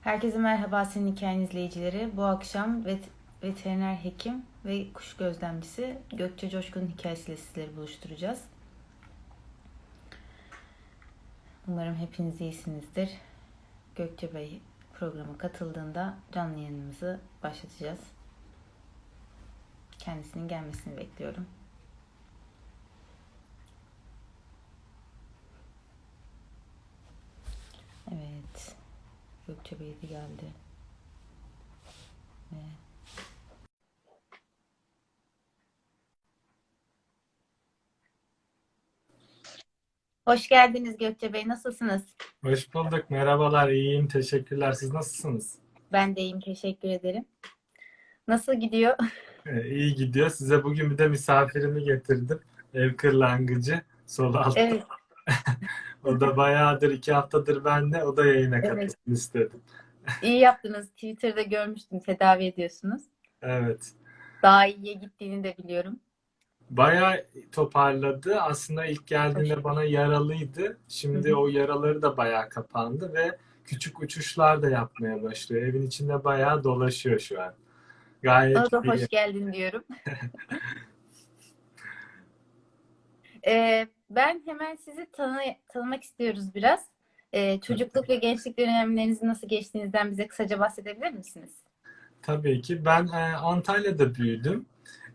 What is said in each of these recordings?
Herkese merhaba senin hikayen izleyicileri. Bu akşam vet- veteriner hekim ve kuş gözlemcisi Gökçe Coşkun'un hikayesiyle sizleri buluşturacağız. Umarım hepiniz iyisinizdir. Gökçe Bey programa katıldığında canlı yayınımızı başlatacağız. Kendisinin gelmesini bekliyorum. Evet. Gökçe Bey de geldi. Ve Hoş geldiniz Gökçe Bey. Nasılsınız? Hoş bulduk. Merhabalar. İyiyim. Teşekkürler. Siz nasılsınız? Ben de iyiyim. Teşekkür ederim. Nasıl gidiyor? Ee, iyi gidiyor. Size bugün bir de misafirimi getirdim. Ev kırlangıcı. Sol altta. Evet. O da bayağıdır, iki haftadır bende. O da yayına Evet. katılsın istedim. İyi yaptınız. Twitter'da görmüştüm. Tedavi ediyorsunuz. Evet. Daha iyiye gittiğini de biliyorum. Bayağı toparladı. Aslında ilk geldiğinde bana yaralıydı. Şimdi o yaraları da bayağı kapandı ve küçük uçuşlar da yapmaya başlıyor. Evin içinde bayağı dolaşıyor şu an. Gayet Ona da iyi. hoş geldin diyorum. Ee, ben hemen sizi tanı tanımak istiyoruz biraz. Ee, çocukluk ve gençlik dönemlerinizin nasıl geçtiğinizden bize kısaca bahsedebilir misiniz? Tabii ki. Ben e, Antalya'da büyüdüm.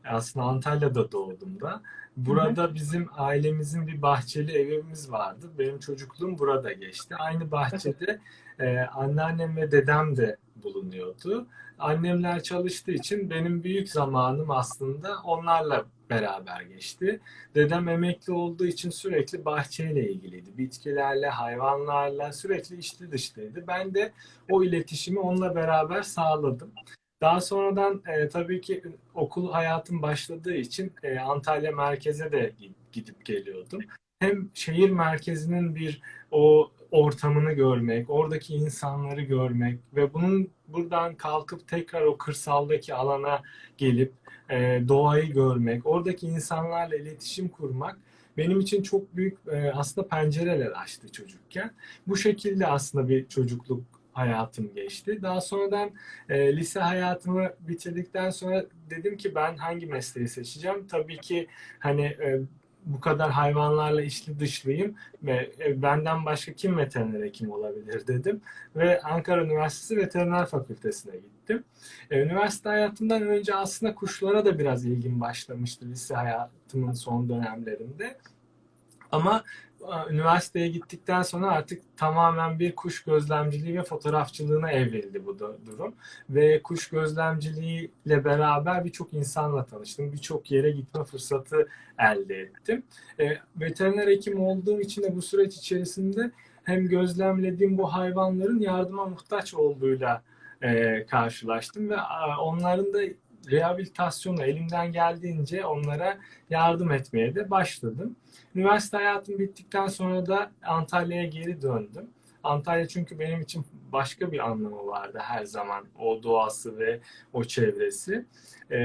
Aslında Antalya'da doğdum da. Burada bizim ailemizin bir bahçeli evimiz vardı. Benim çocukluğum burada geçti. Aynı bahçede e, anneannem ve dedem de bulunuyordu. Annemler çalıştığı için benim büyük zamanım aslında onlarla beraber geçti. Dedem emekli olduğu için sürekli bahçeyle ilgiliydi. Bitkilerle, hayvanlarla sürekli içli dışlıydı. Ben de o iletişimi onunla beraber sağladım. Daha sonradan e, tabii ki okul hayatım başladığı için e, Antalya merkeze de gi- gidip geliyordum. Hem şehir merkezinin bir o ortamını görmek, oradaki insanları görmek ve bunun buradan kalkıp tekrar o kırsaldaki alana gelip e, doğayı görmek, oradaki insanlarla iletişim kurmak benim için çok büyük e, aslında pencereler açtı çocukken. Bu şekilde aslında bir çocukluk hayatım geçti. Daha sonradan e, lise hayatımı bitirdikten sonra dedim ki ben hangi mesleği seçeceğim? Tabii ki hani e, bu kadar hayvanlarla içli dışlıyım ve e, benden başka kim veteriner hekim olabilir dedim ve Ankara Üniversitesi Veteriner Fakültesine gittim. E, üniversite hayatımdan önce aslında kuşlara da biraz ilgim başlamıştı lise hayatımın son dönemlerinde. Ama üniversiteye gittikten sonra artık tamamen bir kuş gözlemciliği ve fotoğrafçılığına evrildi bu durum. Ve kuş gözlemciliğiyle beraber birçok insanla tanıştım. Birçok yere gitme fırsatı elde ettim. E, veteriner hekim olduğum için de bu süreç içerisinde hem gözlemlediğim bu hayvanların yardıma muhtaç olduğuyla e, karşılaştım ve onların da rehabilitasyonu elimden geldiğince onlara yardım etmeye de başladım. Üniversite hayatım bittikten sonra da Antalya'ya geri döndüm. Antalya çünkü benim için başka bir anlamı vardı her zaman. O doğası ve o çevresi. Ee,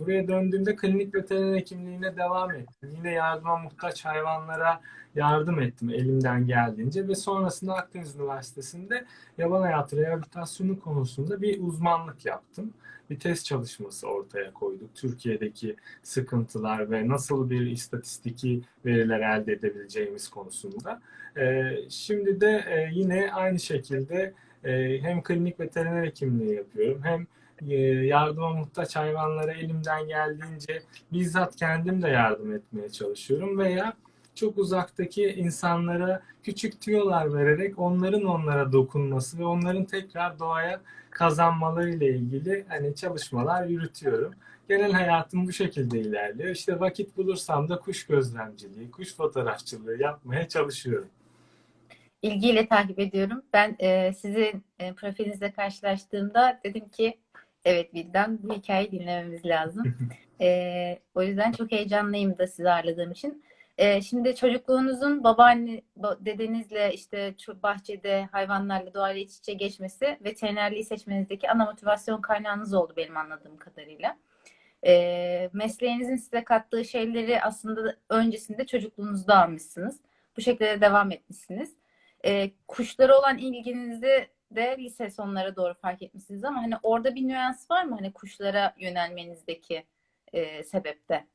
buraya döndüğümde klinik veteriner hekimliğine devam ettim. Yine yardıma muhtaç hayvanlara yardım ettim elimden geldiğince ve sonrasında Akdeniz Üniversitesi'nde yaban hayatı rehabilitasyonu konusunda bir uzmanlık yaptım. Bir test çalışması ortaya koyduk. Türkiye'deki sıkıntılar ve nasıl bir istatistiki veriler elde edebileceğimiz konusunda. Ee, şimdi de e, yine aynı şekilde e, hem klinik veteriner hekimliği yapıyorum hem e, yardıma muhtaç hayvanlara elimden geldiğince bizzat kendim de yardım etmeye çalışıyorum veya çok uzaktaki insanlara küçük tüyolar vererek onların onlara dokunması ve onların tekrar doğaya kazanmalarıyla ilgili hani çalışmalar yürütüyorum. Genel hayatım bu şekilde ilerliyor. İşte vakit bulursam da kuş gözlemciliği, kuş fotoğrafçılığı yapmaya çalışıyorum. İlgiyle takip ediyorum. Ben e, sizin e, profilinizle karşılaştığımda dedim ki evet Vildan bu hikayeyi dinlememiz lazım. E, o yüzden çok heyecanlıyım da sizi ağırladığım için. E, şimdi çocukluğunuzun babaanne, ba- dedenizle işte bahçede hayvanlarla doğayla iç içe geçmesi veterinerliği seçmenizdeki ana motivasyon kaynağınız oldu benim anladığım kadarıyla. E, mesleğinizin size kattığı şeyleri aslında öncesinde çocukluğunuzda almışsınız. Bu şekilde de devam etmişsiniz. E, kuşlara olan ilginizi de lise sonlara doğru fark etmişsiniz ama hani orada bir nüans var mı hani kuşlara yönelmenizdeki e, sebepte?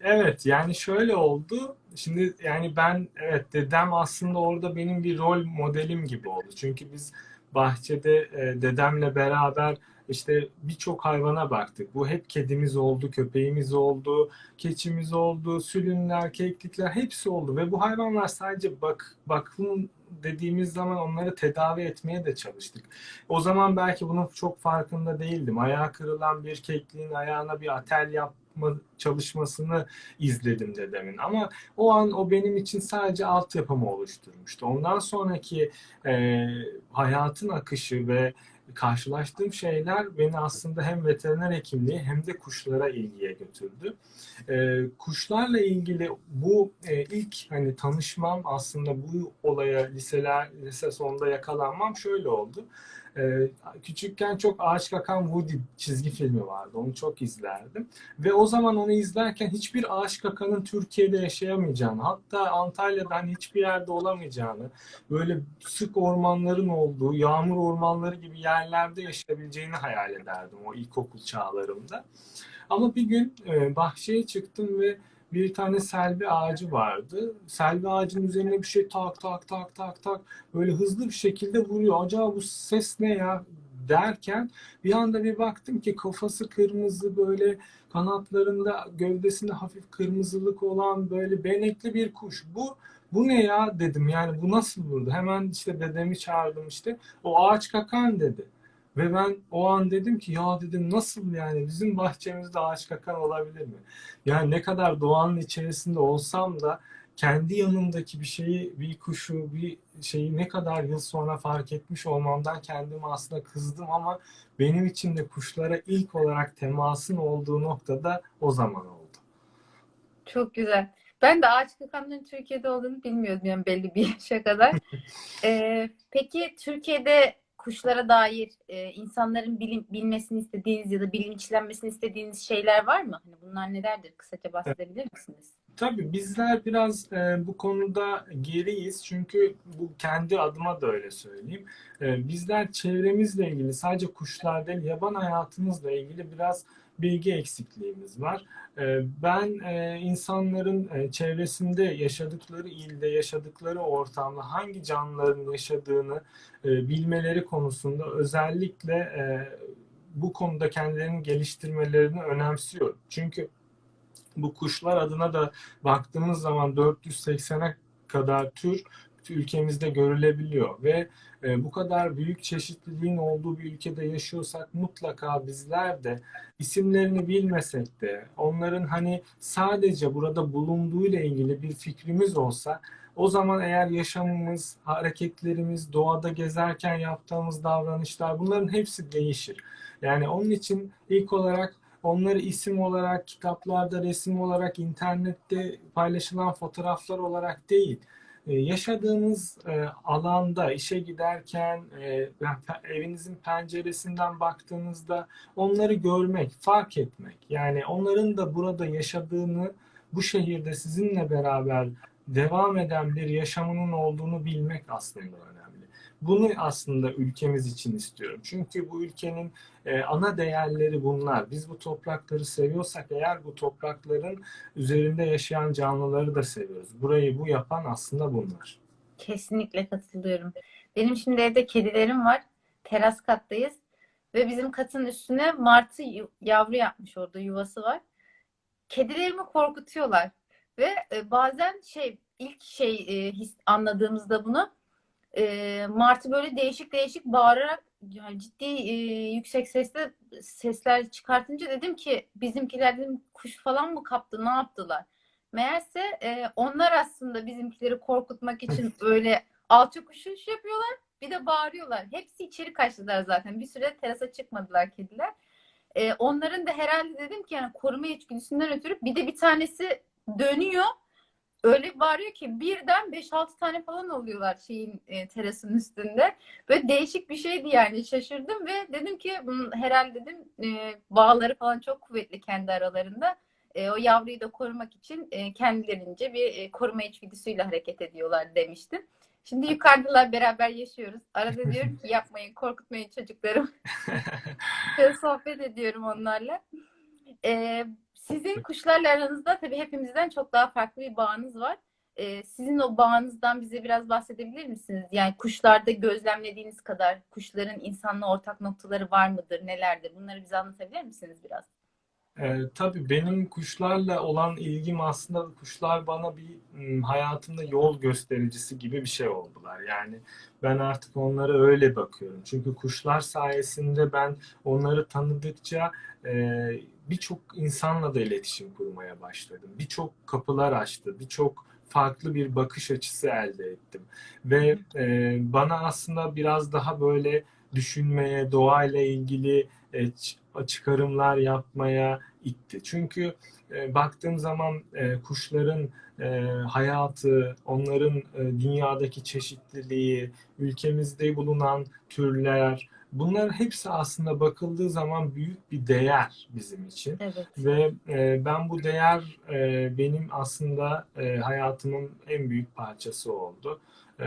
Evet yani şöyle oldu. Şimdi yani ben evet dedem aslında orada benim bir rol modelim gibi oldu. Çünkü biz bahçede e, dedemle beraber işte birçok hayvana baktık. Bu hep kedimiz oldu, köpeğimiz oldu, keçimiz oldu, sülünler, keklikler hepsi oldu ve bu hayvanlar sadece bak bakım dediğimiz zaman onları tedavi etmeye de çalıştık. O zaman belki bunun çok farkında değildim. Ayağı kırılan bir kekliğin ayağına bir atel yapma çalışmasını izledim dedemin. Ama o an o benim için sadece altyapımı oluşturmuştu. Ondan sonraki e, hayatın akışı ve karşılaştığım şeyler beni aslında hem veteriner hekimliği hem de kuşlara ilgiye götürdü. E, kuşlarla ilgili bu e, ilk hani tanışmam aslında bu olaya liseler lise sonunda yakalanmam şöyle oldu. E, küçükken çok Ağaç Kakan Woody çizgi filmi vardı. Onu çok izlerdim. Ve o zaman onu izlerken hiçbir Ağaç Kakan'ın Türkiye'de yaşayamayacağını, hatta Antalya'dan hiçbir yerde olamayacağını, böyle sık ormanların olduğu, yağmur ormanları gibi yerlerde yaşayabileceğini hayal ederdim o ilkokul çağlarımda. Ama bir gün e, bahçeye çıktım ve bir tane selvi ağacı vardı. Selvi ağacının üzerine bir şey tak tak tak tak tak böyle hızlı bir şekilde vuruyor. Acaba bu ses ne ya derken bir anda bir baktım ki kafası kırmızı böyle kanatlarında gövdesinde hafif kırmızılık olan böyle benekli bir kuş. Bu bu ne ya dedim yani bu nasıl vurdu? Hemen işte dedemi çağırdım işte o ağaç kakan dedi. Ve ben o an dedim ki ya dedim nasıl yani bizim bahçemizde ağaç kakan olabilir mi? Yani ne kadar doğanın içerisinde olsam da kendi yanımdaki bir şeyi, bir kuşu, bir şeyi ne kadar yıl sonra fark etmiş olmamdan kendime aslında kızdım ama benim için de kuşlara ilk olarak temasın olduğu noktada o zaman oldu. Çok güzel. Ben de ağaç kakanların Türkiye'de olduğunu bilmiyordum yani belli bir yaşa kadar. Ee, peki Türkiye'de kuşlara dair e, insanların bilim, bilmesini istediğiniz ya da bilinçlenmesini istediğiniz şeyler var mı? Hani bunlar nelerdir? Kısaca bahsedebilir misiniz? Tabii bizler biraz e, bu konuda geriyiz çünkü bu kendi adıma da öyle söyleyeyim. E, bizler çevremizle ilgili sadece kuşlar değil yaban hayatımızla ilgili biraz bilgi eksikliğimiz var. E, ben e, insanların e, çevresinde yaşadıkları ilde, yaşadıkları ortamda hangi canlıların yaşadığını e, bilmeleri konusunda özellikle e, bu konuda kendilerini geliştirmelerini önemsiyorum. Çünkü bu kuşlar adına da baktığımız zaman 480'e kadar tür ülkemizde görülebiliyor ve e, bu kadar büyük çeşitliliğin olduğu bir ülkede yaşıyorsak mutlaka bizler de isimlerini bilmesek de onların hani sadece burada bulunduğuyla ilgili bir fikrimiz olsa o zaman eğer yaşamımız, hareketlerimiz, doğada gezerken yaptığımız davranışlar bunların hepsi değişir. Yani onun için ilk olarak onları isim olarak, kitaplarda, resim olarak, internette paylaşılan fotoğraflar olarak değil, e, yaşadığınız e, alanda, işe giderken, e, evinizin penceresinden baktığınızda onları görmek, fark etmek. Yani onların da burada yaşadığını, bu şehirde sizinle beraber devam eden bir yaşamının olduğunu bilmek aslında önemli. Bunu aslında ülkemiz için istiyorum. Çünkü bu ülkenin e, ana değerleri bunlar. Biz bu toprakları seviyorsak eğer bu toprakların üzerinde yaşayan canlıları da seviyoruz. Burayı bu yapan aslında bunlar. Kesinlikle katılıyorum. Benim şimdi evde kedilerim var. Teras kattayız. Ve bizim katın üstüne martı yavru yapmış orada yuvası var. Kedilerimi korkutuyorlar. Ve e, bazen şey ilk şey e, anladığımızda bunu e, Martı böyle değişik değişik bağırarak yani ciddi e, yüksek sesle sesler çıkartınca dedim ki bizimkiler dedim kuş falan mı kaptı ne yaptılar? Meğerse e, onlar aslında bizimkileri korkutmak için böyle alçak uçuş yapıyorlar bir de bağırıyorlar. Hepsi içeri kaçtılar zaten. Bir süre terasa çıkmadılar kediler. E, onların da herhalde dedim ki yani koruma içgüdüsünden ötürü bir de bir tanesi dönüyor öyle bağırıyor ki birden 5-6 tane falan oluyorlar şeyin e, terasın üstünde. Böyle değişik bir şeydi yani şaşırdım ve dedim ki herhalde dedim e, bağları falan çok kuvvetli kendi aralarında. E, o yavruyu da korumak için e, kendilerince bir e, koruma içgüdüsüyle hareket ediyorlar demiştim. Şimdi yukarıdalar beraber yaşıyoruz. Arada diyorum ki yapmayın, korkutmayın çocuklarım. Sohbet ediyorum onlarla. Ee, sizin kuşlarla aranızda tabii hepimizden çok daha farklı bir bağınız var. Ee, sizin o bağınızdan bize biraz bahsedebilir misiniz? Yani kuşlarda gözlemlediğiniz kadar kuşların insanla ortak noktaları var mıdır, nelerdir? Bunları bize anlatabilir misiniz biraz? Ee, tabii benim kuşlarla olan ilgim aslında kuşlar bana bir m, hayatımda yol göstericisi gibi bir şey oldular. Yani ben artık onlara öyle bakıyorum. Çünkü kuşlar sayesinde ben onları tanıdıkça e, birçok insanla da iletişim kurmaya başladım. Birçok kapılar açtı, birçok farklı bir bakış açısı elde ettim. Ve e, bana aslında biraz daha böyle düşünmeye, doğayla ilgili e, çıkarımlar yapmaya itti. Çünkü e, baktığım zaman e, kuşların e, hayatı, onların e, dünyadaki çeşitliliği, ülkemizde bulunan türler, bunların hepsi aslında bakıldığı zaman büyük bir değer bizim için. Evet. Ve e, ben bu değer e, benim aslında e, hayatımın en büyük parçası oldu. E,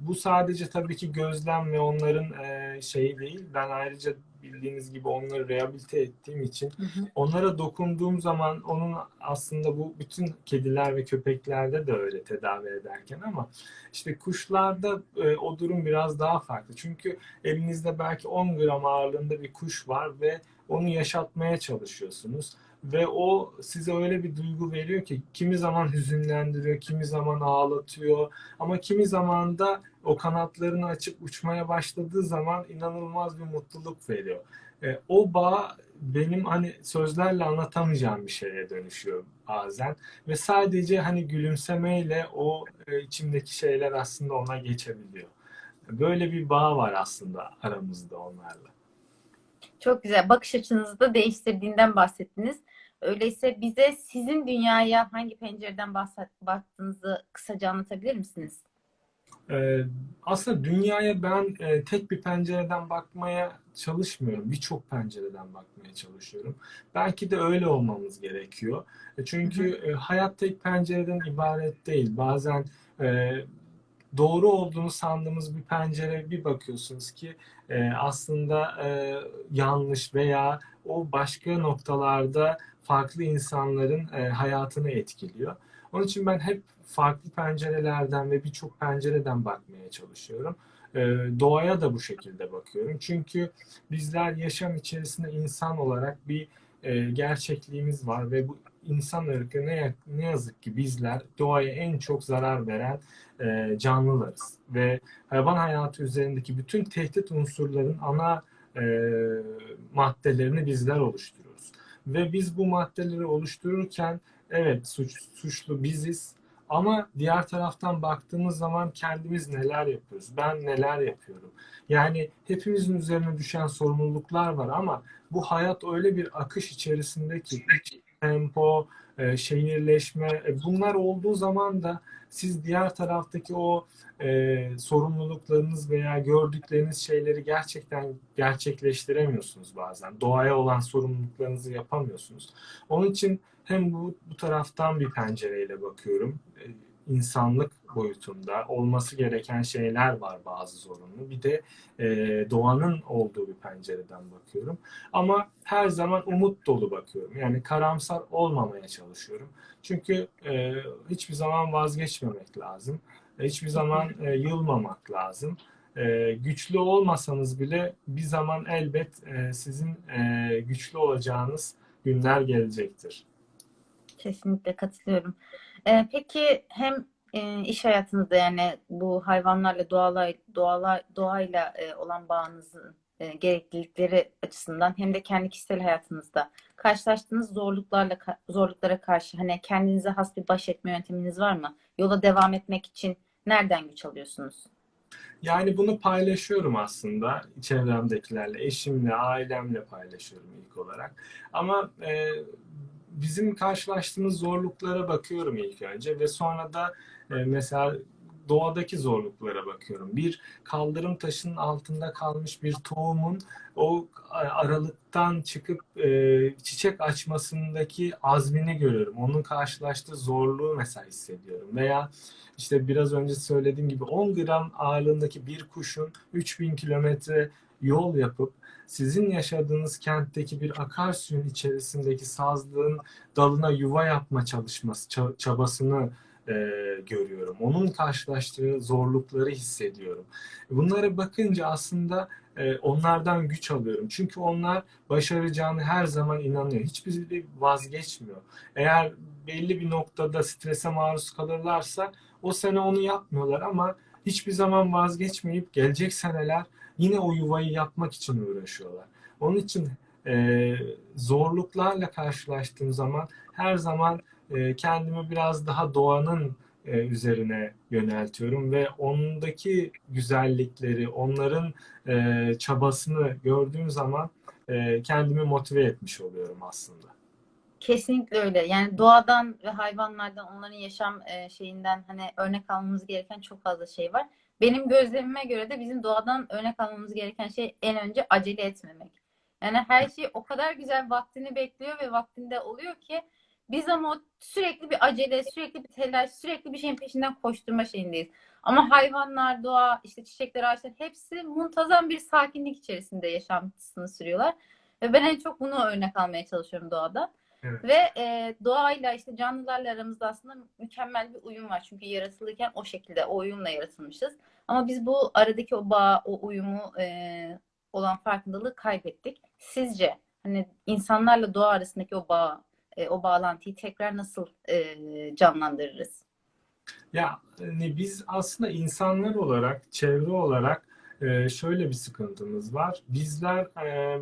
bu sadece tabii ki gözlem ve onların e, şeyi değil. Ben ayrıca bildiğiniz gibi onları rehabilite ettiğim için Hı hı. onlara dokunduğum zaman onun aslında bu bütün kediler ve köpeklerde de öyle tedavi ederken ama işte kuşlarda e, o durum biraz daha farklı. Çünkü elinizde belki 10 gram ağırlığında bir kuş var ve onu yaşatmaya çalışıyorsunuz. Ve o size öyle bir duygu veriyor ki kimi zaman hüzünlendiriyor, kimi zaman ağlatıyor ama kimi zaman da o kanatlarını açıp uçmaya başladığı zaman inanılmaz bir mutluluk veriyor. E, o bağ benim hani sözlerle anlatamayacağım bir şeye dönüşüyor bazen ve sadece hani gülümsemeyle o e, içimdeki şeyler aslında ona geçebiliyor. Böyle bir bağ var aslında aramızda onlarla. Çok güzel. Bakış açınızı da değiştirdiğinden bahsettiniz. Öyleyse bize sizin dünyaya hangi pencereden baktığınızı kısaca anlatabilir misiniz? Ee, aslında dünyaya ben e, tek bir pencereden bakmaya çalışmıyorum. Birçok pencereden bakmaya çalışıyorum. Belki de öyle olmamız gerekiyor. E, çünkü e, hayat tek pencereden ibaret değil. Bazen e, doğru olduğunu sandığımız bir pencere bir bakıyorsunuz ki e, aslında e, yanlış veya o başka noktalarda farklı insanların e, hayatını etkiliyor. Onun için ben hep farklı pencerelerden ve birçok pencereden bakmaya çalışıyorum. Ee, doğaya da bu şekilde bakıyorum. Çünkü bizler yaşam içerisinde insan olarak bir e, gerçekliğimiz var ve bu insan ırkı ne, ne yazık ki bizler doğaya en çok zarar veren e, canlılarız. Ve hayvan hayatı üzerindeki bütün tehdit unsurların ana e, maddelerini bizler oluşturuyoruz. Ve biz bu maddeleri oluştururken Evet suç, suçlu biziz ama diğer taraftan baktığımız zaman kendimiz neler yapıyoruz? Ben neler yapıyorum? Yani hepimizin üzerine düşen sorumluluklar var ama bu hayat öyle bir akış içerisinde ki tempo, e, şehirleşme e, bunlar olduğu zaman da siz diğer taraftaki o e, sorumluluklarınız veya gördükleriniz şeyleri gerçekten gerçekleştiremiyorsunuz bazen. Doğaya olan sorumluluklarınızı yapamıyorsunuz. Onun için hem bu, bu taraftan bir pencereyle bakıyorum. E, insanlık boyutunda olması gereken şeyler var bazı zorunlu. Bir de e, doğanın olduğu bir pencereden bakıyorum. Ama her zaman umut dolu bakıyorum. Yani karamsar olmamaya çalışıyorum. Çünkü e, hiçbir zaman vazgeçmemek lazım. Hiçbir zaman e, yılmamak lazım. E, güçlü olmasanız bile bir zaman elbet e, sizin e, güçlü olacağınız günler gelecektir. Kesinlikle katılıyorum. Ee, peki hem e, iş hayatınızda yani bu hayvanlarla doğala, doğala, doğayla e, olan bağınızın e, gereklilikleri açısından hem de kendi kişisel hayatınızda karşılaştığınız zorluklarla zorluklara karşı hani kendinize has bir baş etme yönteminiz var mı? Yola devam etmek için nereden güç alıyorsunuz? Yani bunu paylaşıyorum aslında çevremdekilerle, eşimle, ailemle paylaşıyorum ilk olarak. Ama e, bizim karşılaştığımız zorluklara bakıyorum ilk önce ve sonra da e, mesela doğadaki zorluklara bakıyorum. Bir kaldırım taşının altında kalmış bir tohumun o aralıktan çıkıp e, çiçek açmasındaki azmini görüyorum. Onun karşılaştığı zorluğu mesela hissediyorum. Veya işte biraz önce söylediğim gibi 10 gram ağırlığındaki bir kuşun 3000 kilometre yol yapıp sizin yaşadığınız kentteki bir akarsuyun içerisindeki sazlığın dalına yuva yapma çalışması, çabasını e, görüyorum. Onun karşılaştığı zorlukları hissediyorum. Bunlara bakınca aslında e, onlardan güç alıyorum. Çünkü onlar başaracağını her zaman inanıyor. Hiçbir vazgeçmiyor. Eğer belli bir noktada strese maruz kalırlarsa o sene onu yapmıyorlar ama hiçbir zaman vazgeçmeyip gelecek seneler yine o yuvayı yapmak için uğraşıyorlar. Onun için e, zorluklarla karşılaştığım zaman her zaman e, kendimi biraz daha doğanın e, üzerine yöneltiyorum ve ondaki güzellikleri, onların e, çabasını gördüğüm zaman e, kendimi motive etmiş oluyorum aslında. Kesinlikle öyle. Yani doğadan ve hayvanlardan, onların yaşam e, şeyinden hani örnek almamız gereken çok fazla şey var. Benim gözlemime göre de bizim doğadan örnek almamız gereken şey en önce acele etmemek. Yani her şey o kadar güzel vaktini bekliyor ve vaktinde oluyor ki biz ama sürekli bir acele, sürekli bir telaş, sürekli bir şeyin peşinden koşturma şeyindeyiz. Ama hayvanlar, doğa, işte çiçekler, ağaçlar hepsi muntazam bir sakinlik içerisinde yaşantısını sürüyorlar. Ve ben en çok bunu örnek almaya çalışıyorum doğada. Evet. Ve e, doğayla işte canlılarla aramızda aslında mükemmel bir uyum var. Çünkü yaratılırken o şekilde o uyumla yaratılmışız. Ama biz bu aradaki o bağ, o uyumu e, olan farkındalığı kaybettik. Sizce hani insanlarla doğa arasındaki o bağ, e, o bağlantıyı tekrar nasıl e, canlandırırız? Ya hani biz aslında insanlar olarak, çevre olarak e, şöyle bir sıkıntımız var. Bizler e,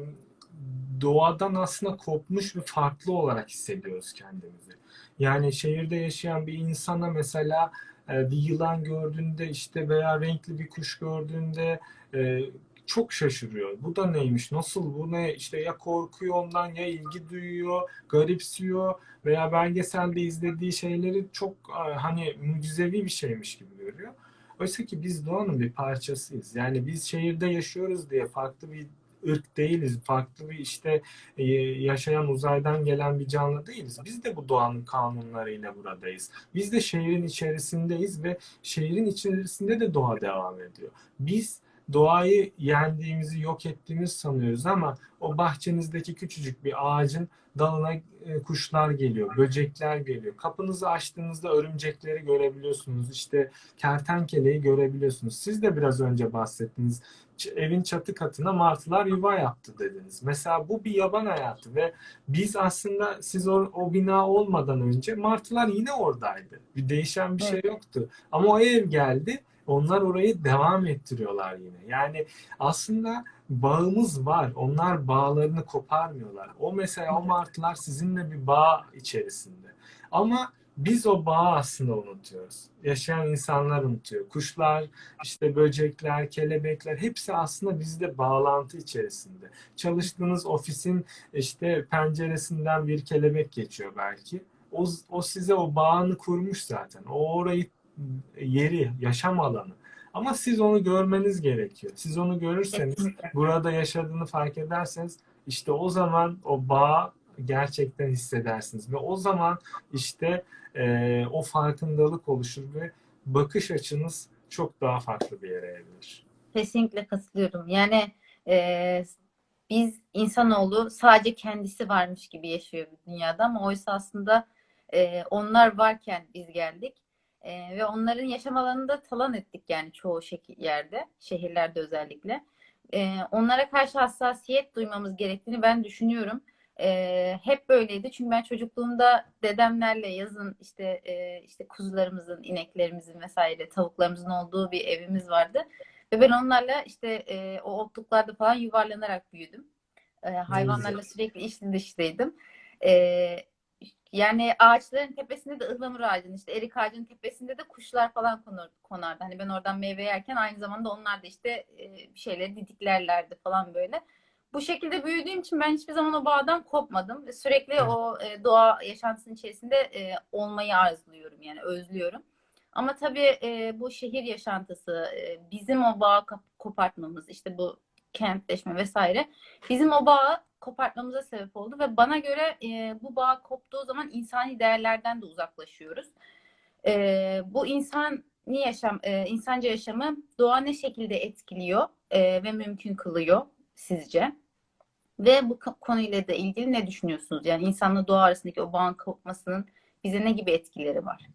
doğadan aslında kopmuş ve farklı olarak hissediyoruz kendimizi. Yani şehirde yaşayan bir insana mesela e, bir yılan gördüğünde işte veya renkli bir kuş gördüğünde e, çok şaşırıyor. Bu da neymiş? Nasıl bu ne? İşte ya korkuyor ondan ya ilgi duyuyor, garipsiyor veya belgeselde izlediği şeyleri çok e, hani mucizevi bir şeymiş gibi görüyor. Oysa ki biz doğanın bir parçasıyız. Yani biz şehirde yaşıyoruz diye farklı bir ırk değiliz. Farklı bir işte e, yaşayan uzaydan gelen bir canlı değiliz. Biz de bu doğanın kanunlarıyla buradayız. Biz de şehrin içerisindeyiz ve şehrin içerisinde de doğa devam ediyor. Biz doğayı yendiğimizi, yok ettiğimizi sanıyoruz ama o bahçenizdeki küçücük bir ağacın dalına e, kuşlar geliyor, böcekler geliyor. Kapınızı açtığınızda örümcekleri görebiliyorsunuz. İşte kertenkeleyi görebiliyorsunuz. Siz de biraz önce bahsettiniz. Evin çatı katına martılar yuva yaptı dediniz. Mesela bu bir yaban hayatı ve biz aslında siz o, o bina olmadan önce martılar yine oradaydı. Bir değişen bir şey yoktu. Ama o ev geldi onlar orayı devam ettiriyorlar yine. Yani aslında bağımız var. Onlar bağlarını koparmıyorlar. O mesela o martılar sizinle bir bağ içerisinde. Ama biz o bağı aslında unutuyoruz. Yaşayan insanlar unutuyor. Kuşlar, işte böcekler, kelebekler hepsi aslında bizde bağlantı içerisinde. Çalıştığınız ofisin işte penceresinden bir kelebek geçiyor belki. O, o size o bağını kurmuş zaten. O orayı yeri, yaşam alanı. Ama siz onu görmeniz gerekiyor. Siz onu görürseniz, burada yaşadığını fark ederseniz işte o zaman o bağ gerçekten hissedersiniz. Ve o zaman işte e, o farkındalık oluşur ve bakış açınız çok daha farklı bir yere evrilir. Kesinlikle katılıyorum. Yani e, biz insanoğlu sadece kendisi varmış gibi yaşıyor bu dünyada ama oysa aslında e, onlar varken biz geldik e, ve onların yaşam alanını da talan ettik yani çoğu yerde, şehirlerde özellikle. E, onlara karşı hassasiyet duymamız gerektiğini ben düşünüyorum. E, hep böyleydi çünkü ben çocukluğumda dedemlerle yazın işte e, işte kuzularımızın, ineklerimizin vesaire tavuklarımızın olduğu bir evimiz vardı. Ve ben onlarla işte e, o otluklarda falan yuvarlanarak büyüdüm. E, hayvanlarla sürekli içli dışlıydım. E, yani ağaçların tepesinde de ıhlamur ağacının işte erik ağacının tepesinde de kuşlar falan konur, konardı. Hani ben oradan meyve yerken aynı zamanda onlar da işte e, bir şeyleri didiklerlerdi falan böyle. Bu şekilde büyüdüğüm için ben hiçbir zaman o bağdan kopmadım. Sürekli o e, doğa yaşantısının içerisinde e, olmayı arzuluyorum yani özlüyorum. Ama tabii e, bu şehir yaşantısı, e, bizim o bağı kopartmamız, işte bu kentleşme vesaire bizim o bağı kopartmamıza sebep oldu ve bana göre e, bu bağ koptuğu zaman insani değerlerden de uzaklaşıyoruz. E, bu insani yaşam, e, insanca yaşamı doğa ne şekilde etkiliyor e, ve mümkün kılıyor sizce? Ve bu ko- konuyla da ilgili ne düşünüyorsunuz? Yani insanla doğa arasındaki o bağın kopmasının bize ne gibi etkileri var?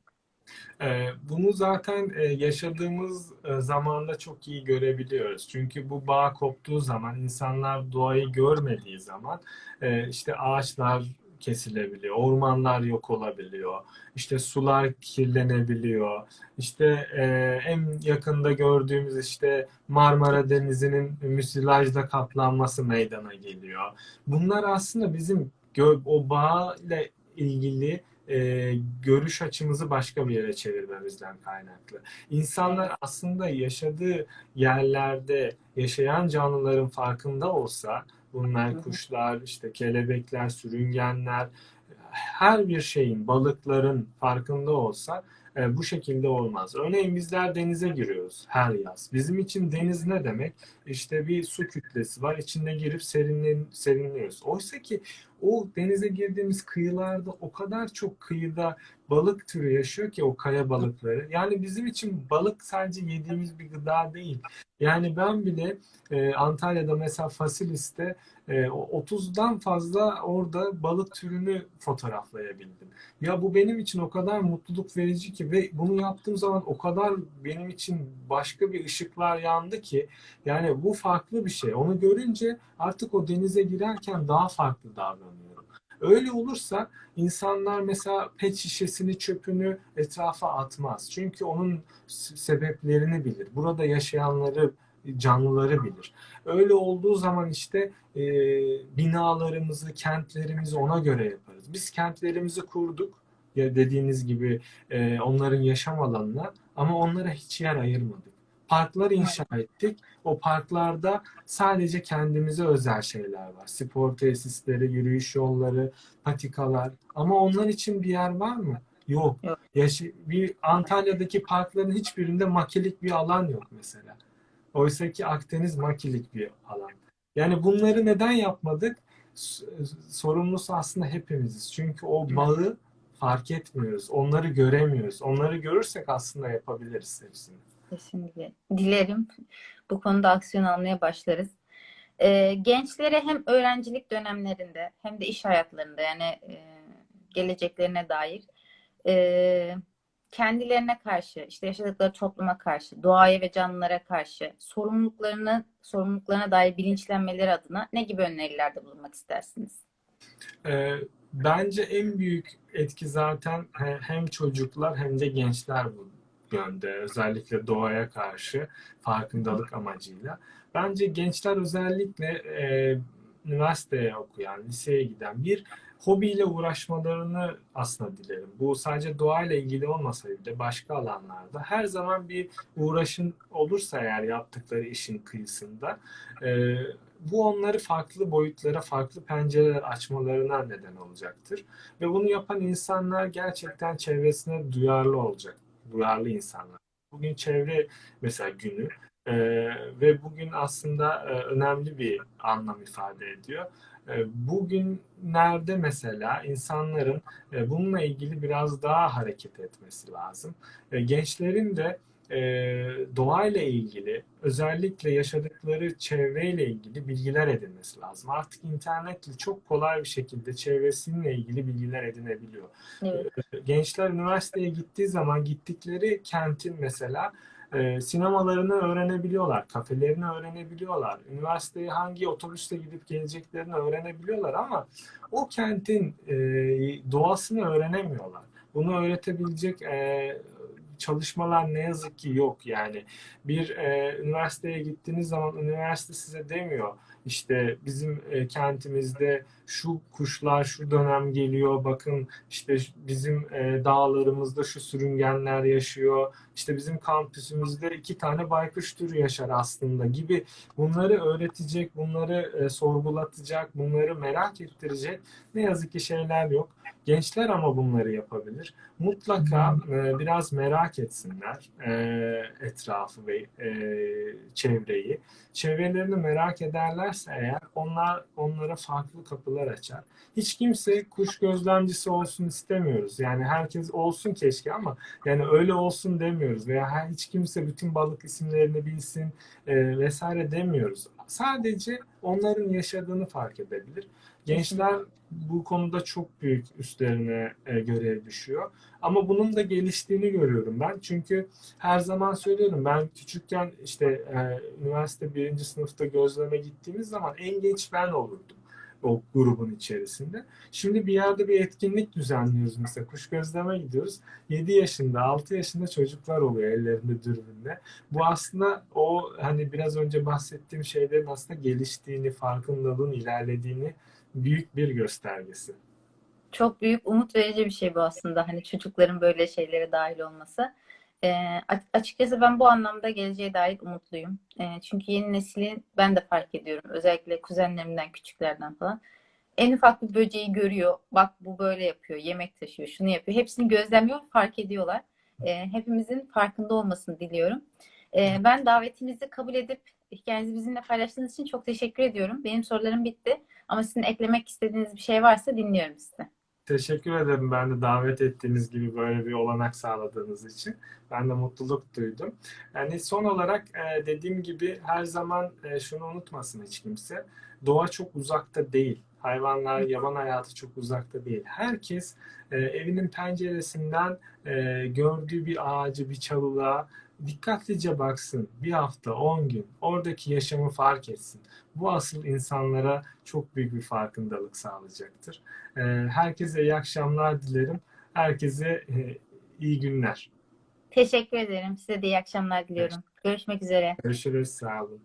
Ee, Bunu zaten e, yaşadığımız e, zamanda çok iyi görebiliyoruz. Çünkü bu bağ koptuğu zaman, insanlar doğayı görmediği zaman e, işte ağaçlar kesilebiliyor, ormanlar yok olabiliyor, işte sular kirlenebiliyor. İşte en yakında gördüğümüz işte Marmara Denizi'nin müsilajla kaplanması meydana geliyor. Bunlar aslında bizim o bağ ile ilgili e, görüş açımızı başka bir yere çevirmemizden kaynaklı. İnsanlar aslında yaşadığı yerlerde yaşayan canlıların farkında olsa, bunlar kuşlar, işte kelebekler, sürüngenler, her bir şeyin, balıkların farkında olsa e, bu şekilde olmaz. Örneğin bizler denize giriyoruz her yaz. Bizim için deniz ne demek? İşte bir su kütlesi var, içine girip serinlen, serinliyoruz. Oysa ki o denize girdiğimiz kıyılarda o kadar çok kıyıda balık türü yaşıyor ki o kaya balıkları. Yani bizim için balık sadece yediğimiz bir gıda değil. Yani ben bile e, Antalya'da mesela Fasilis'te e, o 30'dan fazla orada balık türünü fotoğraflayabildim. Ya bu benim için o kadar mutluluk verici ki ve bunu yaptığım zaman o kadar benim için başka bir ışıklar yandı ki yani bu farklı bir şey. Onu görünce artık o denize girerken daha farklı davranıyorum. Öyle olursa insanlar mesela pet şişesini, çöpünü etrafa atmaz. Çünkü onun sebeplerini bilir. Burada yaşayanları, canlıları bilir. Öyle olduğu zaman işte e, binalarımızı, kentlerimizi ona göre yaparız. Biz kentlerimizi kurduk ya dediğiniz gibi e, onların yaşam alanına ama onlara hiç yer ayırmadık. Parklar inşa ettik. O parklarda sadece kendimize özel şeyler var. Spor tesisleri, yürüyüş yolları, patikalar. Ama onlar için bir yer var mı? Yok. Yaşı, bir Antalya'daki parkların hiçbirinde makilik bir alan yok mesela. Oysa ki Akdeniz makilik bir alan. Yani bunları neden yapmadık? Sorumlusu aslında hepimiziz. Çünkü o bağı fark etmiyoruz. Onları göremiyoruz. Onları görürsek aslında yapabiliriz hepsini. Kesinlikle. Dilerim bu konuda aksiyon almaya başlarız. Ee, gençlere hem öğrencilik dönemlerinde hem de iş hayatlarında yani e, geleceklerine dair e, kendilerine karşı, işte yaşadıkları topluma karşı, doğaya ve canlılara karşı sorumluluklarını sorumluluklarına dair bilinçlenmeleri adına ne gibi önerilerde bulunmak istersiniz? Ee, bence en büyük etki zaten he- hem çocuklar hem de gençler bu yönde. Özellikle doğaya karşı farkındalık amacıyla. Bence gençler özellikle e, üniversiteye okuyan, liseye giden bir hobiyle uğraşmalarını aslında dilerim. Bu sadece doğayla ilgili olmasa bile başka alanlarda her zaman bir uğraşın olursa eğer yaptıkları işin kıyısında e, bu onları farklı boyutlara, farklı pencereler açmalarına neden olacaktır. Ve bunu yapan insanlar gerçekten çevresine duyarlı olacak. Duyarlı insanlar. Bugün çevre mesela günü e, ve bugün aslında e, önemli bir anlam ifade ediyor. E, bugünlerde mesela insanların e, bununla ilgili biraz daha hareket etmesi lazım. E, gençlerin de e, doğayla ilgili özellikle yaşadıkları çevreyle ilgili bilgiler edinmesi lazım. Artık internetle çok kolay bir şekilde çevresiyle ilgili bilgiler edinebiliyor. Evet. Gençler üniversiteye gittiği zaman gittikleri kentin mesela e, sinemalarını öğrenebiliyorlar, kafelerini öğrenebiliyorlar, üniversiteye hangi otobüste gidip geleceklerini öğrenebiliyorlar ama o kentin e, doğasını öğrenemiyorlar. Bunu öğretebilecek e, çalışmalar ne yazık ki yok yani. Bir e, üniversiteye gittiğiniz zaman üniversite size demiyor işte bizim e, kentimizde şu kuşlar şu dönem geliyor bakın işte bizim e, dağlarımızda şu sürüngenler yaşıyor işte bizim kampüsümüzde iki tane baykuş türü yaşar aslında gibi bunları öğretecek bunları e, sorgulatacak bunları merak ettirecek ne yazık ki şeyler yok gençler ama bunları yapabilir mutlaka e, biraz merak etsinler e, etrafı ve e, çevreyi. Çevrelerini merak ederlerse eğer onlar onlara farklı kapılar açar. Hiç kimse kuş gözlemcisi olsun istemiyoruz. Yani herkes olsun keşke ama yani öyle olsun demiyoruz veya hiç kimse bütün balık isimlerini bilsin e, vesaire demiyoruz. Sadece onların yaşadığını fark edebilir. Gençler bu konuda çok büyük üstlerine e, görev düşüyor. Ama bunun da geliştiğini görüyorum ben. Çünkü her zaman söylüyorum ben küçükken işte e, üniversite birinci sınıfta gözleme gittiğimiz zaman en genç ben olurdum o grubun içerisinde. Şimdi bir yerde bir etkinlik düzenliyoruz mesela kuş gözleme gidiyoruz. 7 yaşında 6 yaşında çocuklar oluyor ellerinde dürbünle. Bu aslında o hani biraz önce bahsettiğim şeylerin aslında geliştiğini, farkındalığın ilerlediğini büyük bir göstergesi. Çok büyük umut verici bir şey bu aslında. Hani çocukların böyle şeylere dahil olması. A- açıkçası ben bu anlamda geleceğe dair umutluyum. Ee, çünkü yeni nesli ben de fark ediyorum. Özellikle kuzenlerimden, küçüklerden falan. En ufak bir böceği görüyor. Bak bu böyle yapıyor, yemek taşıyor, şunu yapıyor. Hepsini gözlemliyor, fark ediyorlar. Ee, hepimizin farkında olmasını diliyorum. Ee, ben davetinizi kabul edip hikayenizi bizimle paylaştığınız için çok teşekkür ediyorum. Benim sorularım bitti. Ama sizin eklemek istediğiniz bir şey varsa dinliyorum sizi. Teşekkür ederim ben de davet ettiğiniz gibi böyle bir olanak sağladığınız için. Ben de mutluluk duydum. Yani son olarak e, dediğim gibi her zaman e, şunu unutmasın hiç kimse. Doğa çok uzakta değil. Hayvanlar, yaban hayatı çok uzakta değil. Herkes e, evinin penceresinden gördüğü bir ağacı, bir çalılığa dikkatlice baksın. Bir hafta, on gün oradaki yaşamı fark etsin. Bu asıl insanlara çok büyük bir farkındalık sağlayacaktır. Ee, Herkese iyi akşamlar dilerim. Herkese e, iyi günler. Teşekkür ederim. Size de iyi akşamlar diliyorum. Görüşmek üzere. Görüşürüz. Sağ olun.